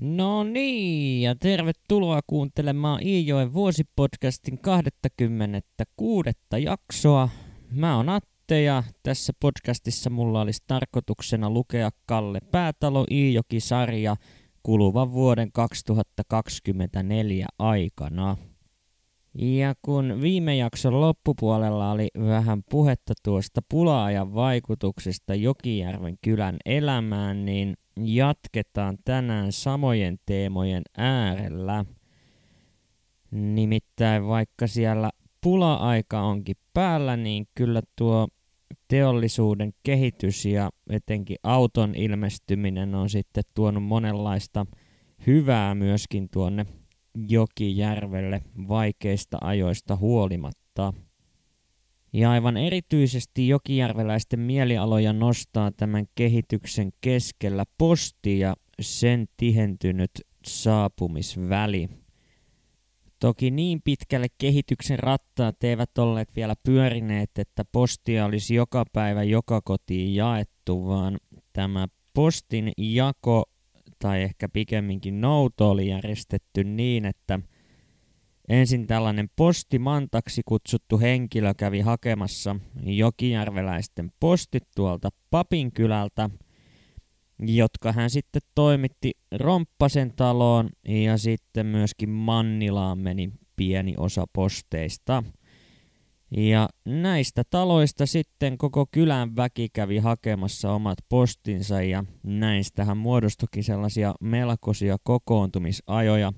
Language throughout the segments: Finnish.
No niin, ja tervetuloa kuuntelemaan Iijoen vuosipodcastin 26. jaksoa. Mä oon Atte ja tässä podcastissa mulla olisi tarkoituksena lukea Kalle Päätalo Iijoki-sarja kuluvan vuoden 2024 aikana. Ja kun viime jakson loppupuolella oli vähän puhetta tuosta pulaajan vaikutuksesta Jokijärven kylän elämään, niin jatketaan tänään samojen teemojen äärellä. Nimittäin vaikka siellä pula-aika onkin päällä, niin kyllä tuo teollisuuden kehitys ja etenkin auton ilmestyminen on sitten tuonut monenlaista hyvää myöskin tuonne Jokijärvelle vaikeista ajoista huolimatta. Ja aivan erityisesti jokijärveläisten mielialoja nostaa tämän kehityksen keskellä posti ja sen tihentynyt saapumisväli. Toki niin pitkälle kehityksen rattaat eivät olleet vielä pyörineet, että postia olisi joka päivä joka kotiin jaettu, vaan tämä postin jako tai ehkä pikemminkin nouto oli järjestetty niin, että ensin tällainen postimantaksi kutsuttu henkilö kävi hakemassa jokijärveläisten postit tuolta Papinkylältä, jotka hän sitten toimitti Romppasen taloon ja sitten myöskin Mannilaan meni pieni osa posteista – ja näistä taloista sitten koko kylän väki kävi hakemassa omat postinsa ja näistähän muodostukin sellaisia melkoisia kokoontumisajoja,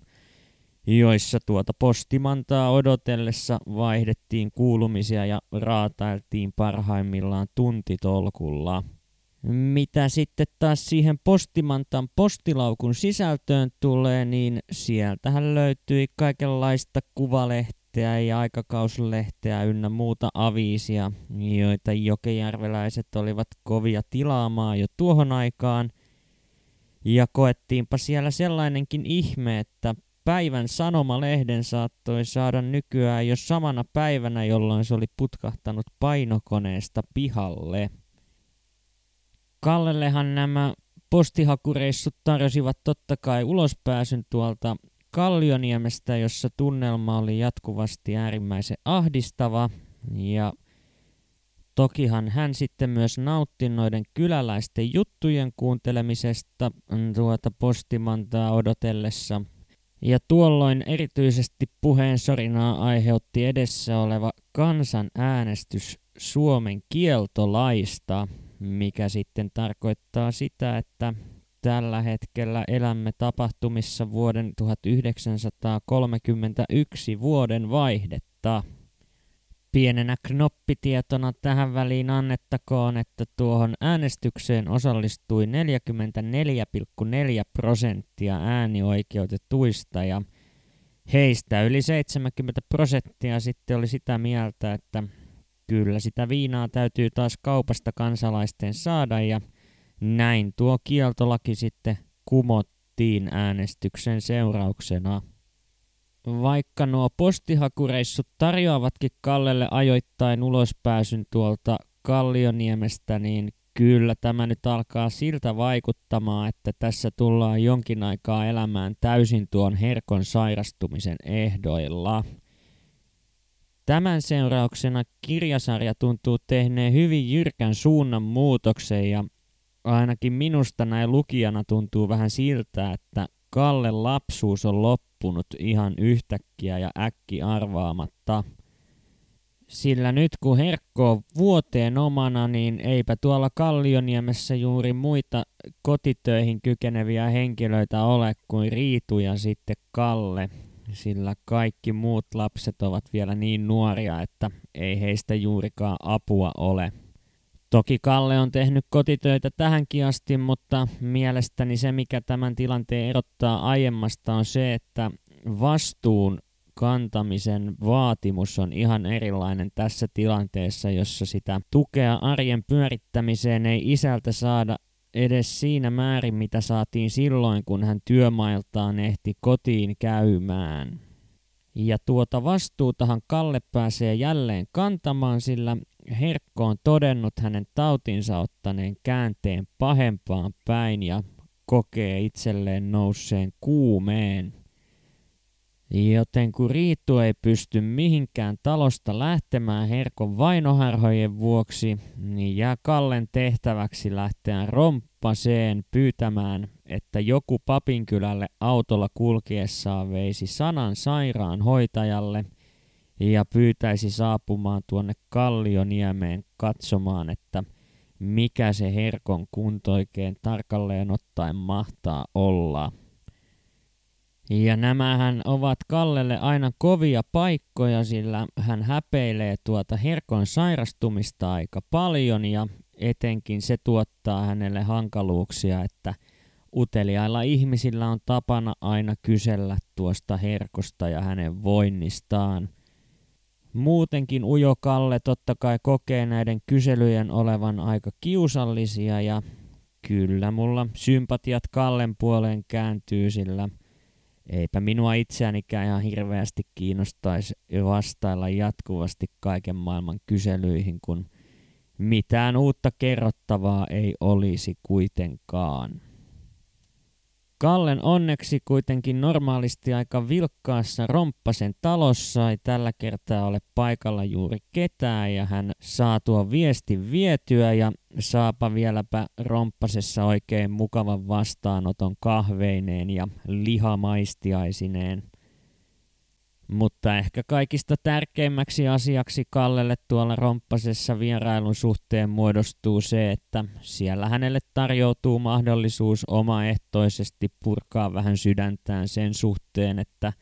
joissa tuota postimantaa odotellessa vaihdettiin kuulumisia ja raatailtiin parhaimmillaan tuntitolkulla. Mitä sitten taas siihen postimantan postilaukun sisältöön tulee, niin sieltähän löytyi kaikenlaista kuvalehtiä lehteä ja aikakauslehteä ynnä muuta aviisia, joita jokejärveläiset olivat kovia tilaamaan jo tuohon aikaan. Ja koettiinpa siellä sellainenkin ihme, että päivän sanomalehden saattoi saada nykyään jo samana päivänä, jolloin se oli putkahtanut painokoneesta pihalle. Kallellehan nämä postihakureissut tarjosivat totta kai ulospääsyn tuolta Kallioniemestä, jossa tunnelma oli jatkuvasti äärimmäisen ahdistava ja Tokihan hän sitten myös nautti noiden kyläläisten juttujen kuuntelemisesta tuota postimantaa odotellessa. Ja tuolloin erityisesti puheen sorinaa aiheutti edessä oleva kansanäänestys Suomen kieltolaista, mikä sitten tarkoittaa sitä, että Tällä hetkellä elämme tapahtumissa vuoden 1931 vuoden vaihdetta. Pienenä knoppitietona tähän väliin annettakoon, että tuohon äänestykseen osallistui 44,4 prosenttia äänioikeutetuista ja heistä yli 70 prosenttia sitten oli sitä mieltä, että kyllä sitä viinaa täytyy taas kaupasta kansalaisten saada ja – näin tuo kieltolaki sitten kumottiin äänestyksen seurauksena. Vaikka nuo postihakureissut tarjoavatkin Kallelle ajoittain ulospääsyn tuolta Kallioniemestä, niin kyllä tämä nyt alkaa siltä vaikuttamaan, että tässä tullaan jonkin aikaa elämään täysin tuon herkon sairastumisen ehdoilla. Tämän seurauksena kirjasarja tuntuu tehneen hyvin jyrkän suunnan muutoksen ja ainakin minusta näin lukijana tuntuu vähän siltä, että Kalle lapsuus on loppunut ihan yhtäkkiä ja äkki arvaamatta. Sillä nyt kun Herkko on vuoteen omana, niin eipä tuolla Kallioniemessä juuri muita kotitöihin kykeneviä henkilöitä ole kuin Riitu ja sitten Kalle, sillä kaikki muut lapset ovat vielä niin nuoria, että ei heistä juurikaan apua ole. Toki Kalle on tehnyt kotitöitä tähänkin asti, mutta mielestäni se, mikä tämän tilanteen erottaa aiemmasta, on se, että vastuun kantamisen vaatimus on ihan erilainen tässä tilanteessa, jossa sitä tukea arjen pyörittämiseen ei isältä saada edes siinä määrin, mitä saatiin silloin, kun hän työmailtaan ehti kotiin käymään. Ja tuota vastuutahan Kalle pääsee jälleen kantamaan, sillä Herkko on todennut hänen tautinsa ottaneen käänteen pahempaan päin ja kokee itselleen nousseen kuumeen. Joten kun Riittu ei pysty mihinkään talosta lähtemään Herkon vainoharhojen vuoksi, niin jää Kallen tehtäväksi lähteä romppaseen pyytämään, että joku papinkylälle autolla kulkiessaan veisi sanan sairaan hoitajalle ja pyytäisi saapumaan tuonne Kallioniemeen katsomaan, että mikä se Herkon kunto oikein tarkalleen ottaen mahtaa olla. Ja nämähän ovat Kallelle aina kovia paikkoja, sillä hän häpeilee tuota herkon sairastumista aika paljon ja etenkin se tuottaa hänelle hankaluuksia, että uteliailla ihmisillä on tapana aina kysellä tuosta herkosta ja hänen voinnistaan. Muutenkin Ujo Kalle totta kai kokee näiden kyselyjen olevan aika kiusallisia ja kyllä mulla sympatiat Kallen puoleen kääntyy, sillä – eipä minua itseänikään ihan hirveästi kiinnostaisi vastailla jatkuvasti kaiken maailman kyselyihin, kun mitään uutta kerrottavaa ei olisi kuitenkaan. Kallen onneksi kuitenkin normaalisti aika vilkkaassa Romppasen talossa ei tällä kertaa ole paikalla juuri ketään ja hän saa tuo viesti vietyä ja saapa vieläpä Romppasessa oikein mukavan vastaanoton kahveineen ja lihamaistiaisineen. Mutta ehkä kaikista tärkeimmäksi asiaksi Kallelle tuolla romppasessa vierailun suhteen muodostuu se, että siellä hänelle tarjoutuu mahdollisuus omaehtoisesti purkaa vähän sydäntään sen suhteen, että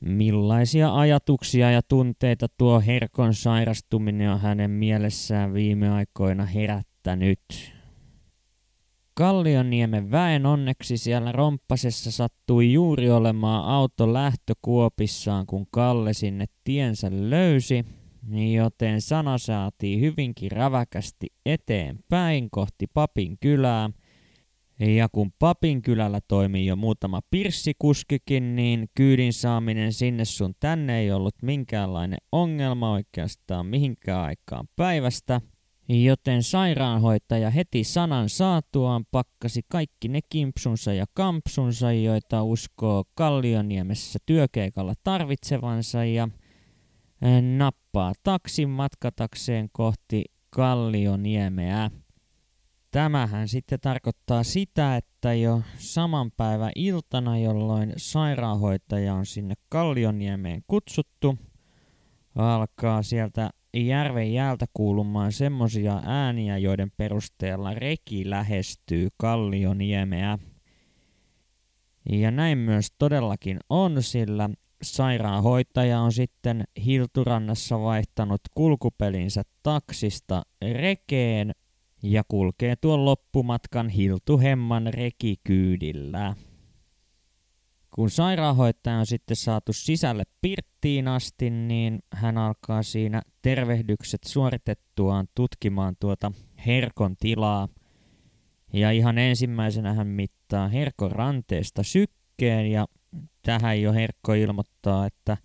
millaisia ajatuksia ja tunteita tuo herkon sairastuminen on hänen mielessään viime aikoina herättänyt. Kallioniemen väen onneksi siellä romppasessa sattui juuri olemaan auto lähtökuopissaan, kun Kalle sinne tiensä löysi, joten sana saatiin hyvinkin räväkästi eteenpäin kohti papin kylää. Ja kun papin kylällä toimii jo muutama pirssikuskikin, niin kyydin saaminen sinne sun tänne ei ollut minkäänlainen ongelma oikeastaan mihinkään aikaan päivästä – Joten sairaanhoitaja heti sanan saatuaan pakkasi kaikki ne kimpsunsa ja kampsunsa, joita uskoo Kallioniemessä työkeikalla tarvitsevansa ja eh, nappaa taksin matkatakseen kohti Kallioniemeä. Tämähän sitten tarkoittaa sitä, että jo saman päivän iltana, jolloin sairaanhoitaja on sinne Kallioniemeen kutsuttu, alkaa sieltä järven jäältä kuulumaan semmosia ääniä, joiden perusteella reki lähestyy kallioniemeä. Ja näin myös todellakin on, sillä sairaanhoitaja on sitten Hilturannassa vaihtanut kulkupelinsä taksista rekeen ja kulkee tuon loppumatkan Hiltuhemman rekikyydillä. Kun sairaanhoitaja on sitten saatu sisälle pirttiin asti, niin hän alkaa siinä tervehdykset suoritettuaan tutkimaan tuota herkon tilaa. Ja ihan ensimmäisenä hän mittaa herkon ranteesta sykkeen ja tähän jo herkko ilmoittaa, että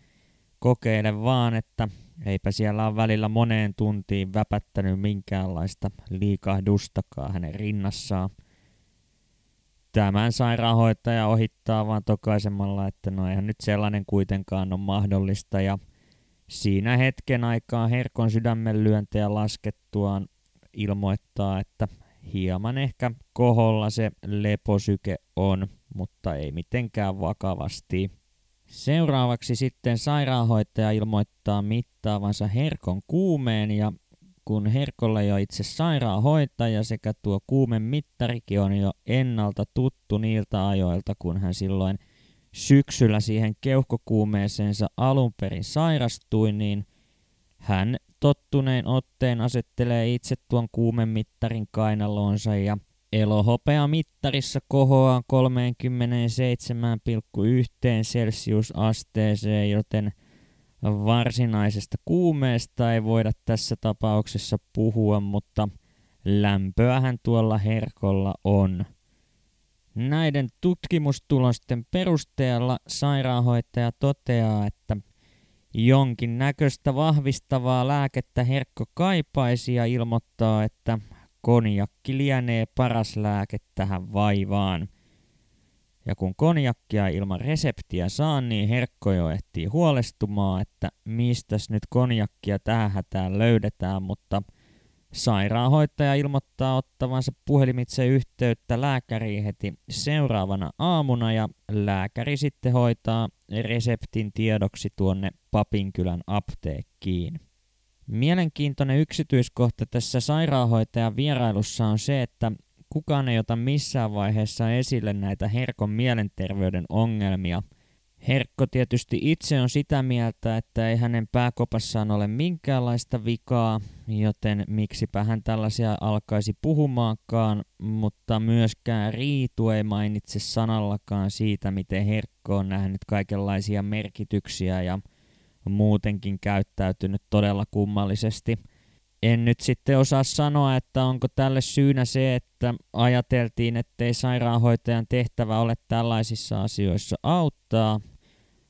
kokeile vaan, että eipä siellä ole välillä moneen tuntiin väpättänyt minkäänlaista liikahdustakaan hänen rinnassaan – tämän sairaanhoitaja ohittaa vaan tokaisemalla, että no eihän nyt sellainen kuitenkaan ole mahdollista. Ja siinä hetken aikaa herkon sydämen lyöntejä laskettuaan ilmoittaa, että hieman ehkä koholla se leposyke on, mutta ei mitenkään vakavasti. Seuraavaksi sitten sairaanhoitaja ilmoittaa mittaavansa herkon kuumeen ja kun Herkolle jo itse sairaanhoitaja sekä tuo kuumen mittarikin on jo ennalta tuttu niiltä ajoilta, kun hän silloin syksyllä siihen keuhkokuumeeseensa alun perin sairastui, niin hän tottuneen otteen asettelee itse tuon kuumemittarin kainaloonsa ja elohopea mittarissa kohoaa 37,1 celsiusasteeseen, joten – Varsinaisesta kuumeesta ei voida tässä tapauksessa puhua, mutta lämpöähän tuolla herkolla on. Näiden tutkimustulosten perusteella sairaanhoitaja toteaa, että jonkin näköistä vahvistavaa lääkettä herkko kaipaisi ja ilmoittaa, että konjakki lienee paras lääke tähän vaivaan. Ja kun konjakkia ilman reseptiä saa, niin Herkko jo ehtii huolestumaan, että mistäs nyt konjakkia tähän hätään löydetään, mutta sairaanhoitaja ilmoittaa ottavansa puhelimitse yhteyttä lääkäriin heti seuraavana aamuna ja lääkäri sitten hoitaa reseptin tiedoksi tuonne Papinkylän apteekkiin. Mielenkiintoinen yksityiskohta tässä sairaanhoitajan vierailussa on se, että kukaan ei ota missään vaiheessa esille näitä Herkon mielenterveyden ongelmia. Herkko tietysti itse on sitä mieltä, että ei hänen pääkopassaan ole minkäänlaista vikaa, joten miksipä hän tällaisia alkaisi puhumaankaan, mutta myöskään Riitu ei mainitse sanallakaan siitä, miten Herkko on nähnyt kaikenlaisia merkityksiä ja muutenkin käyttäytynyt todella kummallisesti. En nyt sitten osaa sanoa, että onko tälle syynä se, että ajateltiin, ettei sairaanhoitajan tehtävä ole tällaisissa asioissa auttaa,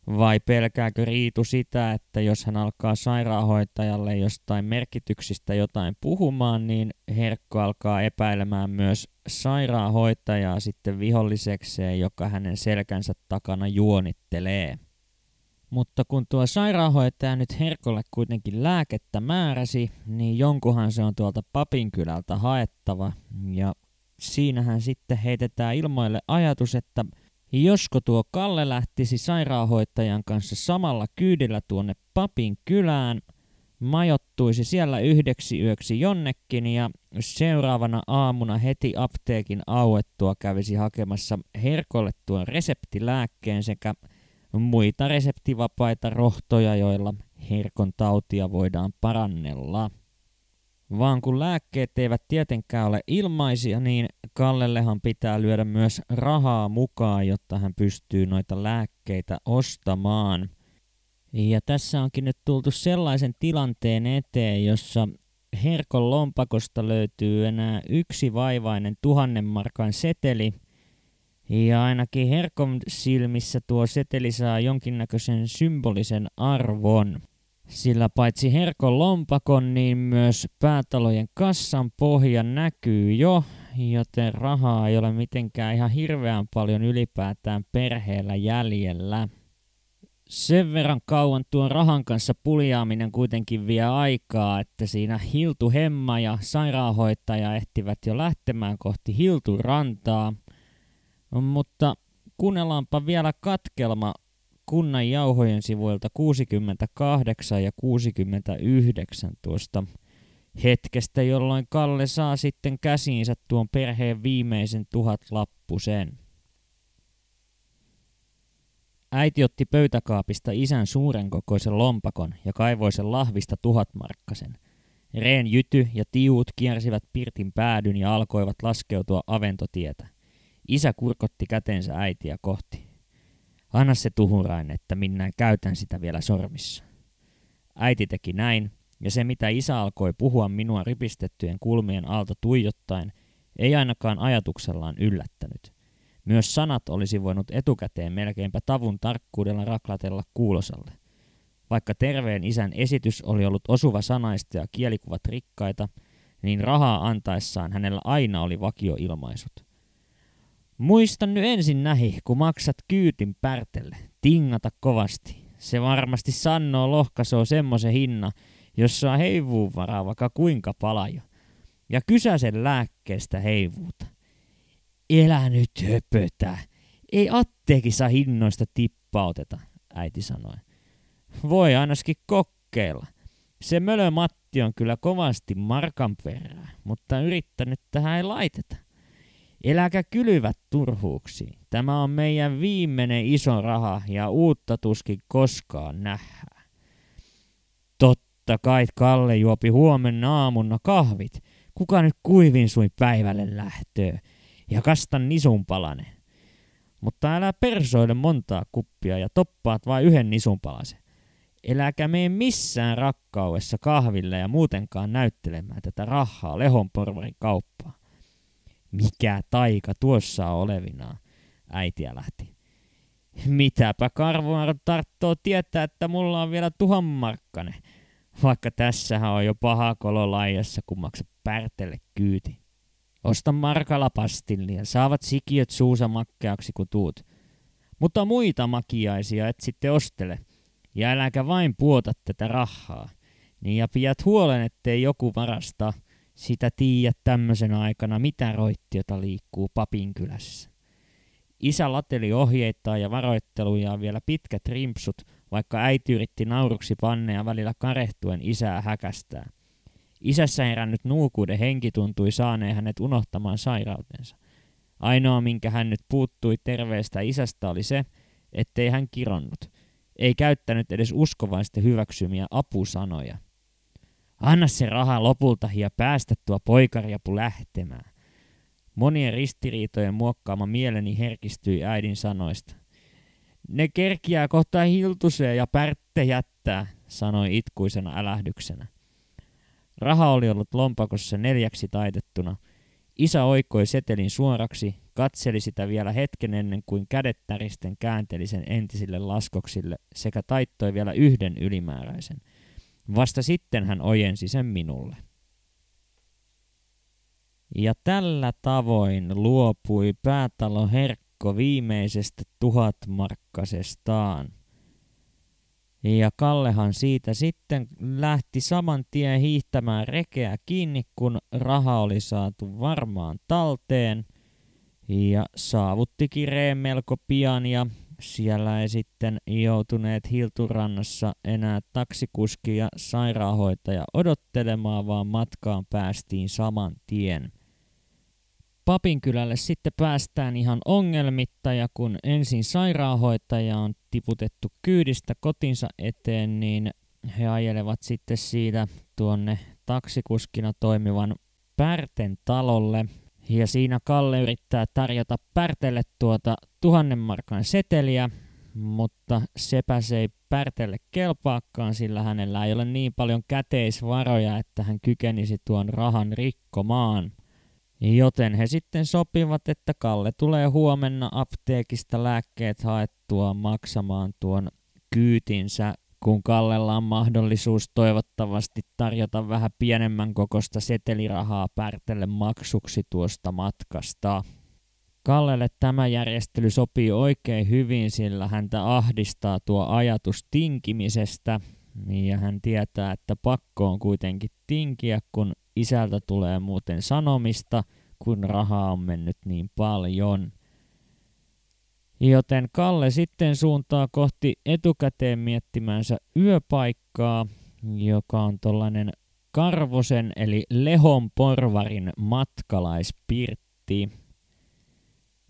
vai pelkääkö Riitu sitä, että jos hän alkaa sairaanhoitajalle jostain merkityksistä jotain puhumaan, niin Herkko alkaa epäilemään myös sairaanhoitajaa sitten vihollisekseen, joka hänen selkänsä takana juonittelee. Mutta kun tuo sairaanhoitaja nyt Herkolle kuitenkin lääkettä määräsi, niin jonkuhan se on tuolta Papinkylältä haettava. Ja siinähän sitten heitetään ilmoille ajatus, että josko tuo Kalle lähtisi sairaanhoitajan kanssa samalla kyydillä tuonne Papin kylään, majottuisi siellä yhdeksi yöksi jonnekin ja seuraavana aamuna heti apteekin auettua kävisi hakemassa Herkolle tuon reseptilääkkeen sekä muita reseptivapaita rohtoja, joilla herkon tautia voidaan parannella. Vaan kun lääkkeet eivät tietenkään ole ilmaisia, niin Kallellehan pitää lyödä myös rahaa mukaan, jotta hän pystyy noita lääkkeitä ostamaan. Ja tässä onkin nyt tultu sellaisen tilanteen eteen, jossa Herkon lompakosta löytyy enää yksi vaivainen tuhannen markan seteli – ja ainakin Herkon silmissä tuo seteli saa jonkinnäköisen symbolisen arvon. Sillä paitsi Herkon lompakon, niin myös päätalojen kassan pohja näkyy jo, joten rahaa ei ole mitenkään ihan hirveän paljon ylipäätään perheellä jäljellä. Sen verran kauan tuon rahan kanssa puljaaminen kuitenkin vie aikaa, että siinä Hiltu Hemma ja sairaanhoitaja ehtivät jo lähtemään kohti Hiltu rantaa – mutta kuunnellaanpa vielä katkelma kunnan jauhojen sivuilta 68 ja 69 tuosta hetkestä, jolloin Kalle saa sitten käsiinsä tuon perheen viimeisen tuhat lappusen. Äiti otti pöytäkaapista isän suuren kokoisen lompakon ja kaivoi sen lahvista tuhatmarkkasen. Reen jyty ja tiuut kiersivät pirtin päädyn ja alkoivat laskeutua aventotietä. Isä kurkotti kätensä äitiä kohti. Anna se tuhurain, että minä käytän sitä vielä sormissa. Äiti teki näin, ja se mitä isä alkoi puhua minua ripistettyjen kulmien alta tuijottaen, ei ainakaan ajatuksellaan yllättänyt. Myös sanat olisi voinut etukäteen melkeinpä tavun tarkkuudella raklatella kuulosalle. Vaikka terveen isän esitys oli ollut osuva sanaista ja kielikuvat rikkaita, niin rahaa antaessaan hänellä aina oli vakioilmaisut. Muista nyt ensin nähi, kun maksat kyytin pärtelle. Tingata kovasti. Se varmasti sanoo lohkasoo semmoisen hinna, jossa heivuu varaa vaikka kuinka paljon. Ja kysäsen lääkkeestä heivuuta. Elä nyt höpötä. Ei atteekissa hinnoista tippauteta, äiti sanoi. Voi ainakin kokeilla. Se mölö Matti on kyllä kovasti markan perää, mutta yrittänyt tähän ei laiteta. Eläkä kylyvät turhuuksiin. Tämä on meidän viimeinen iso raha ja uutta tuskin koskaan nähdään. Totta kai Kalle juopi huomenna aamuna kahvit. Kuka nyt kuivin sui päivälle lähtöö? Ja kastan nisunpalanen. Mutta älä persoile montaa kuppia ja toppaat vain yhden nisunpalasen. Eläkä mene missään rakkaudessa kahville ja muutenkaan näyttelemään tätä rahaa lehonporvarin kauppaa. Mikä taika tuossa on olevinaan, äitiä lähti. Mitäpä karvoa tarttoo tietää, että mulla on vielä tuhan markkane, vaikka tässähän on jo paha kolo laijassa, kun maksa pärtelle kyyti. Osta markalla pastillia, saavat sikiöt suusa makkeaksi kun tuut. Mutta muita makiaisia et sitten ostele. Ja äläkä vain puota tätä rahaa. Niin ja pidät huolen, ettei joku varasta. Sitä tiedät tämmöisen aikana, mitä roittiota liikkuu papin kylässä. Isä lateli ohjeittaa ja varoitteluja vielä pitkät rimpsut, vaikka äiti yritti nauruksi pannea välillä karehtuen isää häkästää. Isässä herännyt nuukuuden henki tuntui saaneen hänet unohtamaan sairautensa. Ainoa, minkä hän nyt puuttui terveestä isästä, oli se, ettei hän kironnut. Ei käyttänyt edes uskovaisten hyväksymiä apusanoja. Anna se raha lopulta ja päästä tuo poikariapu lähtemään. Monien ristiriitojen muokkaama mieleni herkistyi äidin sanoista. Ne kerkiää kohta hiltuseen ja pärtte jättää, sanoi itkuisena älähdyksenä. Raha oli ollut lompakossa neljäksi taitettuna. Isä oikoi setelin suoraksi, katseli sitä vielä hetken ennen kuin kädet täristen käänteli sen entisille laskoksille sekä taittoi vielä yhden ylimääräisen. Vasta sitten hän ojensi sen minulle. Ja tällä tavoin luopui päätalo Herkko viimeisestä tuhatmarkkasestaan. Ja Kallehan siitä sitten lähti saman tien hiihtämään rekeä kiinni, kun raha oli saatu varmaan talteen. Ja saavutti kireen melko pian ja siellä ei sitten joutuneet Hilturannassa enää taksikuski ja sairaanhoitaja odottelemaan, vaan matkaan päästiin saman tien. Papinkylälle sitten päästään ihan ongelmitta ja kun ensin sairaanhoitaja on tiputettu kyydistä kotinsa eteen, niin he ajelevat sitten siitä tuonne taksikuskina toimivan Pärten talolle. Ja siinä Kalle yrittää tarjota Pärtelle tuota tuhannen markan seteliä, mutta sepäs ei Pärtelle kelpaakaan, sillä hänellä ei ole niin paljon käteisvaroja, että hän kykenisi tuon rahan rikkomaan. Joten he sitten sopivat, että Kalle tulee huomenna apteekista lääkkeet haettua maksamaan tuon kyytinsä, kun Kallella on mahdollisuus toivottavasti tarjota vähän pienemmän kokosta setelirahaa Pärtelle maksuksi tuosta matkasta. Kallelle tämä järjestely sopii oikein hyvin, sillä häntä ahdistaa tuo ajatus tinkimisestä, ja hän tietää, että pakko on kuitenkin tinkiä, kun Isältä tulee muuten sanomista, kun rahaa on mennyt niin paljon. Joten Kalle sitten suuntaa kohti etukäteen miettimänsä yöpaikkaa, joka on tollainen Karvosen eli Lehon porvarin matkalaispirtti.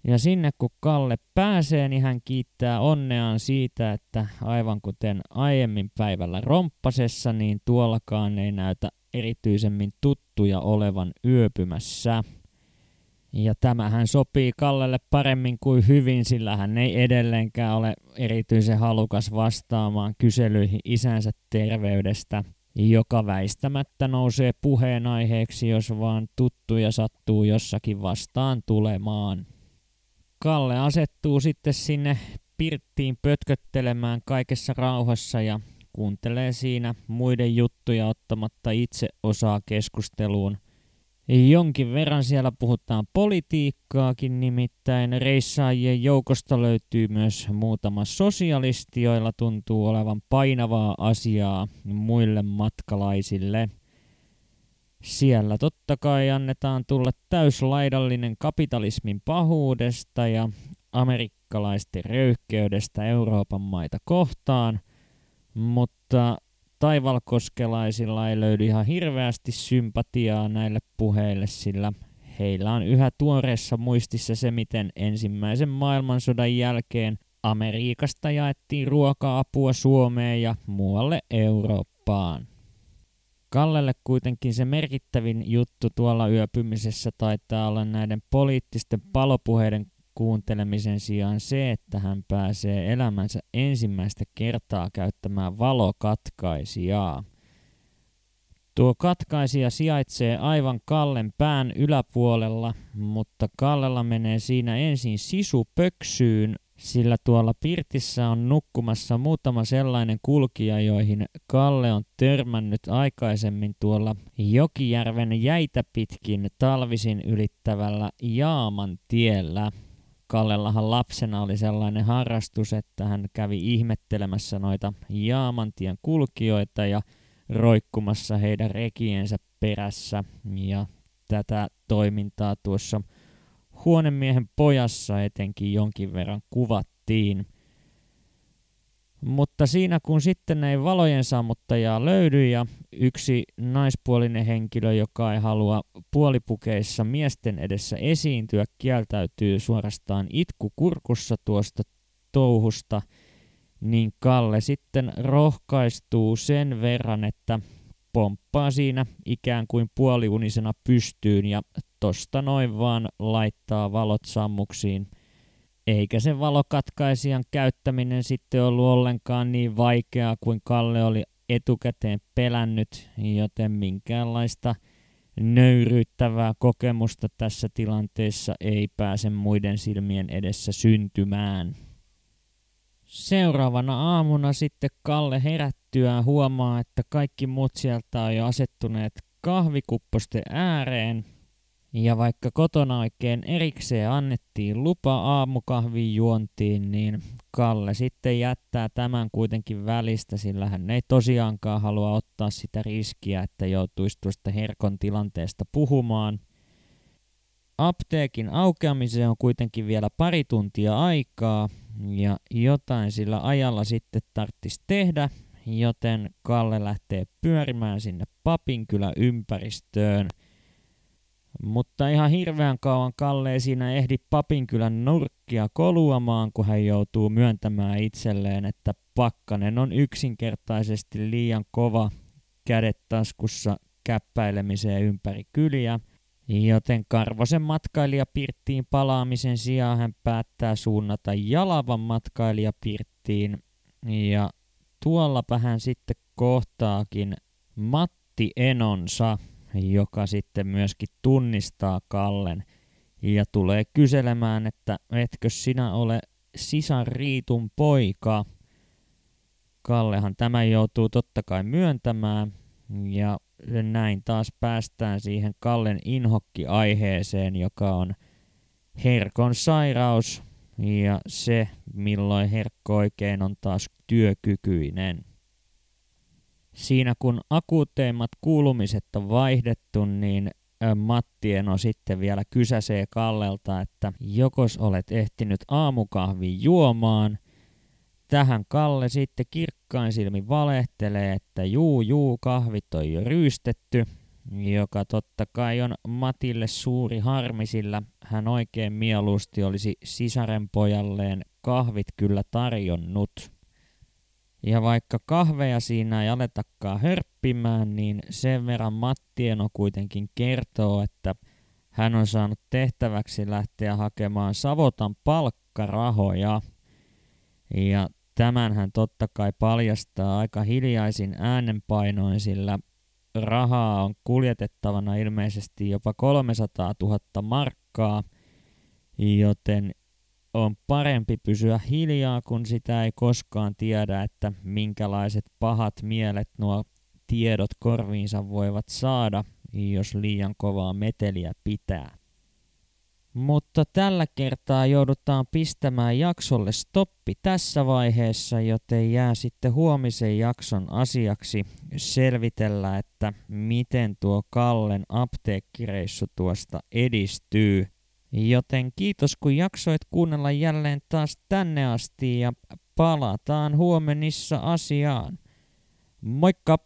Ja sinne kun Kalle pääsee, niin hän kiittää onneaan siitä, että aivan kuten aiemmin päivällä romppasessa, niin tuollakaan ei näytä erityisemmin tuttuja olevan yöpymässä. Ja tämähän sopii Kallelle paremmin kuin hyvin, sillä hän ei edelleenkään ole erityisen halukas vastaamaan kyselyihin isänsä terveydestä, joka väistämättä nousee puheenaiheeksi, jos vaan tuttuja sattuu jossakin vastaan tulemaan. Kalle asettuu sitten sinne pirttiin pötköttelemään kaikessa rauhassa ja kuuntelee siinä muiden juttuja ottamatta itse osaa keskusteluun. Jonkin verran siellä puhutaan politiikkaakin, nimittäin reissaajien joukosta löytyy myös muutama sosialisti, joilla tuntuu olevan painavaa asiaa muille matkalaisille. Siellä totta kai annetaan tulla täyslaidallinen kapitalismin pahuudesta ja amerikkalaisten röyhkeydestä Euroopan maita kohtaan – mutta taivalkoskelaisilla ei löydy ihan hirveästi sympatiaa näille puheille, sillä heillä on yhä tuoreessa muistissa se, miten ensimmäisen maailmansodan jälkeen Amerikasta jaettiin ruoka-apua Suomeen ja muualle Eurooppaan. Kallelle kuitenkin se merkittävin juttu tuolla yöpymisessä taitaa olla näiden poliittisten palopuheiden kuuntelemisen sijaan se, että hän pääsee elämänsä ensimmäistä kertaa käyttämään valokatkaisijaa. Tuo katkaisija sijaitsee aivan Kallen pään yläpuolella, mutta Kallella menee siinä ensin sisu pöksyyn sillä tuolla Pirtissä on nukkumassa muutama sellainen kulkija, joihin Kalle on törmännyt aikaisemmin tuolla Jokijärven jäitä pitkin talvisin ylittävällä Jaaman tiellä. Kallellahan lapsena oli sellainen harrastus, että hän kävi ihmettelemässä noita Jaamantien kulkijoita ja roikkumassa heidän rekiensä perässä. Ja tätä toimintaa tuossa huonemiehen pojassa etenkin jonkin verran kuvattiin. Mutta siinä kun sitten ei valojen sammuttajaa löydy ja yksi naispuolinen henkilö, joka ei halua puolipukeissa miesten edessä esiintyä, kieltäytyy suorastaan itkukurkussa tuosta touhusta, niin Kalle sitten rohkaistuu sen verran, että pomppaa siinä ikään kuin puoliunisena pystyyn ja tosta noin vaan laittaa valot sammuksiin. Eikä se valokatkaisijan käyttäminen sitten ollut ollenkaan niin vaikeaa kuin Kalle oli etukäteen pelännyt, joten minkäänlaista nöyryyttävää kokemusta tässä tilanteessa ei pääse muiden silmien edessä syntymään. Seuraavana aamuna sitten Kalle herättyään huomaa, että kaikki muut sieltä on jo asettuneet kahvikupposten ääreen. Ja vaikka kotona oikein erikseen annettiin lupa aamukahvin juontiin, niin Kalle sitten jättää tämän kuitenkin välistä, sillä hän ei tosiaankaan halua ottaa sitä riskiä, että joutuisi tuosta herkon tilanteesta puhumaan. Apteekin aukeamiseen on kuitenkin vielä pari tuntia aikaa, ja jotain sillä ajalla sitten tarttisi tehdä, joten Kalle lähtee pyörimään sinne Papinkylä ympäristöön. Mutta ihan hirveän kauan Kalle ei siinä ehdi Papinkylän nurkkia koluamaan, kun hän joutuu myöntämään itselleen, että pakkanen on yksinkertaisesti liian kova kädet taskussa käppäilemiseen ympäri kyliä – Joten Karvosen matkailijapirttiin palaamisen sijaan hän päättää suunnata Jalavan matkailijapirttiin. Ja tuollapa hän sitten kohtaakin Matti Enonsa, joka sitten myöskin tunnistaa Kallen ja tulee kyselemään, että etkö sinä ole sisar Riitun poika. Kallehan tämä joutuu totta kai myöntämään ja näin taas päästään siihen Kallen inhokki-aiheeseen, joka on Herkon sairaus ja se, milloin Herkko oikein on taas työkykyinen. Siinä kun akuuteimmat kuulumiset on vaihdettu, niin Mattieno sitten vielä kysäsee Kallelta, että jokos olet ehtinyt aamukahvin juomaan – Tähän Kalle sitten kirkkain silmi valehtelee, että juu juu kahvit on jo ryystetty, joka totta kai on Matille suuri harmi, sillä hän oikein mieluusti olisi sisaren pojalleen kahvit kyllä tarjonnut. Ja vaikka kahveja siinä ei aletakaan hörppimään, niin sen verran Mattieno kuitenkin kertoo, että hän on saanut tehtäväksi lähteä hakemaan Savotan palkkarahoja. Ja Tämän hän totta kai paljastaa aika hiljaisin äänenpainoin, sillä rahaa on kuljetettavana ilmeisesti jopa 300 000 markkaa, joten on parempi pysyä hiljaa, kun sitä ei koskaan tiedä, että minkälaiset pahat mielet nuo tiedot korviinsa voivat saada, jos liian kovaa meteliä pitää. Mutta tällä kertaa joudutaan pistämään jaksolle stoppi tässä vaiheessa, joten jää sitten huomisen jakson asiaksi selvitellä, että miten tuo Kallen apteekkireissu tuosta edistyy. Joten kiitos kun jaksoit kuunnella jälleen taas tänne asti ja palataan huomenissa asiaan. Moikka!